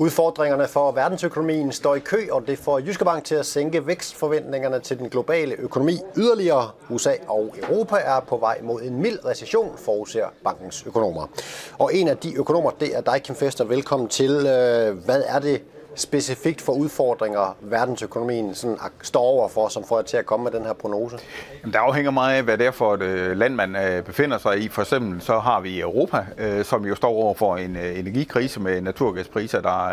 Udfordringerne for verdensøkonomien står i kø, og det får Jyske Bank til at sænke vækstforventningerne til den globale økonomi yderligere. USA og Europa er på vej mod en mild recession, forudser bankens økonomer. Og en af de økonomer, det er dig, Kim Fester. Velkommen til. Øh, hvad er det specifikt for udfordringer, verdensøkonomien sådan står over for, som får jer til at komme med den her prognose? Jamen, det afhænger meget af, hvad det er for et øh, land, man øh, befinder sig i. For eksempel så har vi Europa, øh, som jo står over for en energikrise med naturgaspriser, der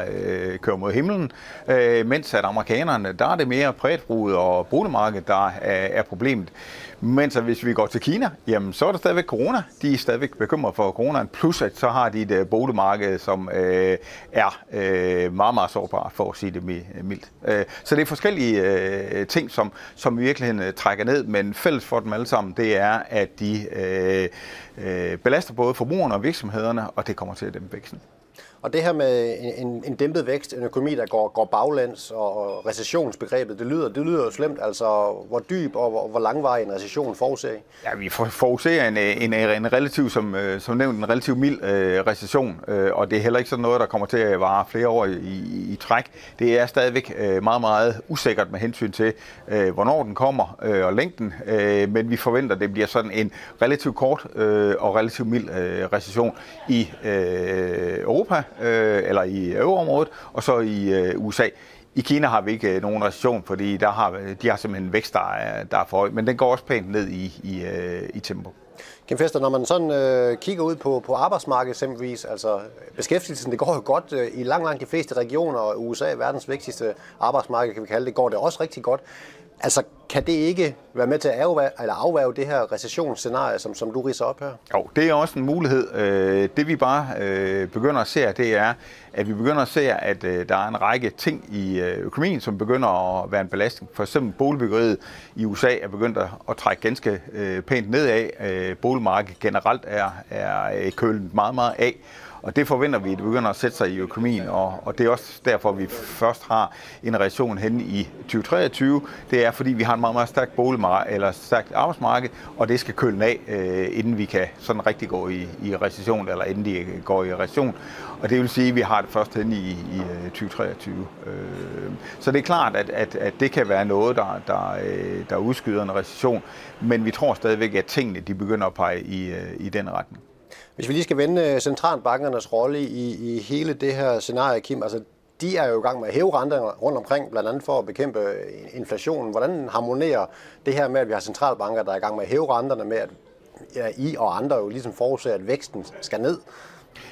kører mod himlen, mens at amerikanerne, der er det mere prætbrud og boligmarked, der er problemet. Mens så hvis vi går til Kina, jamen, så er der stadigvæk corona. De er stadigvæk bekymret for corona. Plus at så har de et boligmarked, som øh, er øh, meget, meget sårbare, for at sige det mildt. Øh, så det er forskellige øh, ting, som, som i virkeligheden øh, trækker ned, men fælles for dem alle sammen, det er, at de belaster både forbrugerne og virksomhederne, og det kommer til at dæmpe væksten. Og det her med en, en dæmpet vækst, en økonomi, der går, går baglæns, og recessionsbegrebet, det lyder, det lyder jo slemt. Altså, hvor dyb og hvor, hvor langvarig en recession forudser I? Ja, vi forudser en, en, en relativ, som, øh, som nævnt, en relativ mild øh, recession, øh, og det er heller ikke sådan noget, der kommer til at vare flere år i, i, i træk. Det er stadigvæk øh, meget, meget usikkert med hensyn til, øh, hvornår den kommer øh, og længden, øh, men vi forventer, at det bliver sådan en relativt kort øh, og relativt mild øh, recession i øh, Europa, øh, eller i euroområdet, og så i øh, USA. I Kina har vi ikke øh, nogen recession, fordi der har, de har simpelthen en vækst, der er, der er for høj, men den går også pænt ned i, i, øh, i tempo. Kim Fester, når man sådan øh, kigger ud på, på arbejdsmarkedet eksempelvis, altså beskæftigelsen, det går jo godt øh, i langt, langt de fleste regioner, og USA, verdens vigtigste arbejdsmarked, kan vi kalde det, går det også rigtig godt. Altså, kan det ikke være med til at afværge, eller afværge det her recessionsscenarie, som, som du riser op her? Jo, det er også en mulighed. Øh, det vi bare øh, begynder at se, det er, at vi begynder at se, at øh, der er en række ting i økonomien, som begynder at være en belastning. For eksempel boligbyggeriet i USA er begyndt at trække ganske pænt nedad. Øh, Boligmarkedet generelt er, er øh, kølet meget, meget af. Og det forventer vi, at det begynder at sætte sig i økonomien, og, og det er også derfor, vi først har en reaktion hen i 2023. Det er, fordi vi har en meget, meget stærk boligmarked, eller stærkt arbejdsmarked, og det skal køle af, øh, inden vi kan sådan rigtig gå i, i recession, eller inden de øh, går i recession. Og det vil sige, at vi har det først hen i, i 2023. Øh, så det er klart, at, at, at det kan være noget, der, der, øh, der udskyder en recession, men vi tror stadigvæk, at tingene de begynder at pege i, øh, i den retning. Hvis vi lige skal vende øh, centralbankernes rolle i, i hele det her scenarie, Kim, altså de er jo i gang med at hæve renterne rundt omkring, blandt andet for at bekæmpe øh, inflationen. Hvordan harmonerer det her med, at vi har centralbanker, der er i gang med at hæve renterne med, at ja, I og andre jo ligesom forudser, at væksten skal ned?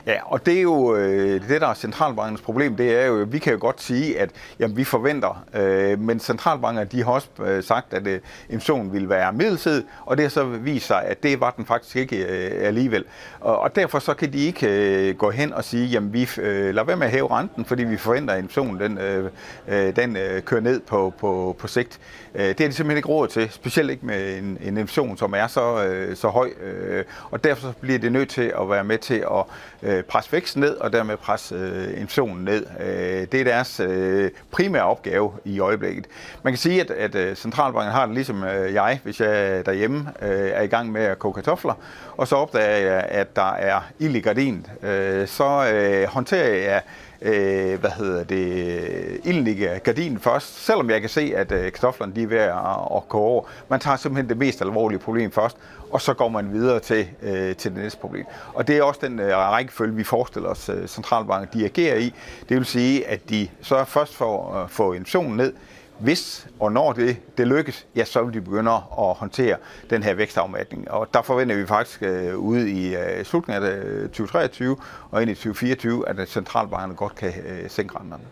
Ja, og det er jo øh, det, der er centralbankens problem, det er jo, vi kan jo godt sige, at jamen, vi forventer, øh, men centralbanker, de har også øh, sagt, at øh, inflationen ville være midlertid, og det har så vist sig, at det var den faktisk ikke øh, alligevel. Og, og derfor så kan de ikke øh, gå hen og sige, jamen vi øh, lader være med at hæve renten, fordi vi forventer, at inflationen den, øh, øh, den øh, kører ned på, på, på sigt. Øh, det er de simpelthen ikke råd til, specielt ikke med en, en inflation, som er så, øh, så høj, øh, og derfor så bliver det nødt til at være med til at øh, presse væksten ned, og dermed presse øh, inflationen ned. Øh, det er deres øh, primære opgave i øjeblikket. Man kan sige, at, at øh, centralbanken har det ligesom øh, jeg, hvis jeg derhjemme øh, er i gang med at koge kartofler, og så opdager jeg, at der er ild i gardinet. Øh, så øh, håndterer jeg øh, hvad hedder det, ilden i gardinen først, selvom jeg kan se, at øh, kartoflerne de er ved at, at over. Man tager simpelthen det mest alvorlige problem først, og så går man videre til, øh, til det næste problem. Og det er også den øh, rækkefølge, vi forestiller os, øh, centralbanken de agerer i. Det vil sige, at de så først for at øh, få inflationen ned, hvis og når det, det lykkes, ja, så vil de begynde at håndtere den her vækstafmatning. Og der forventer vi faktisk øh, ude i øh, slutningen af øh, 2023 og ind i 2024, at øh, centralbankerne godt kan øh, sænke renterne.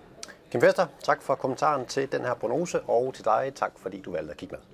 Kim Fester, tak for kommentaren til den her prognose, og til dig tak, fordi du valgte at kigge med.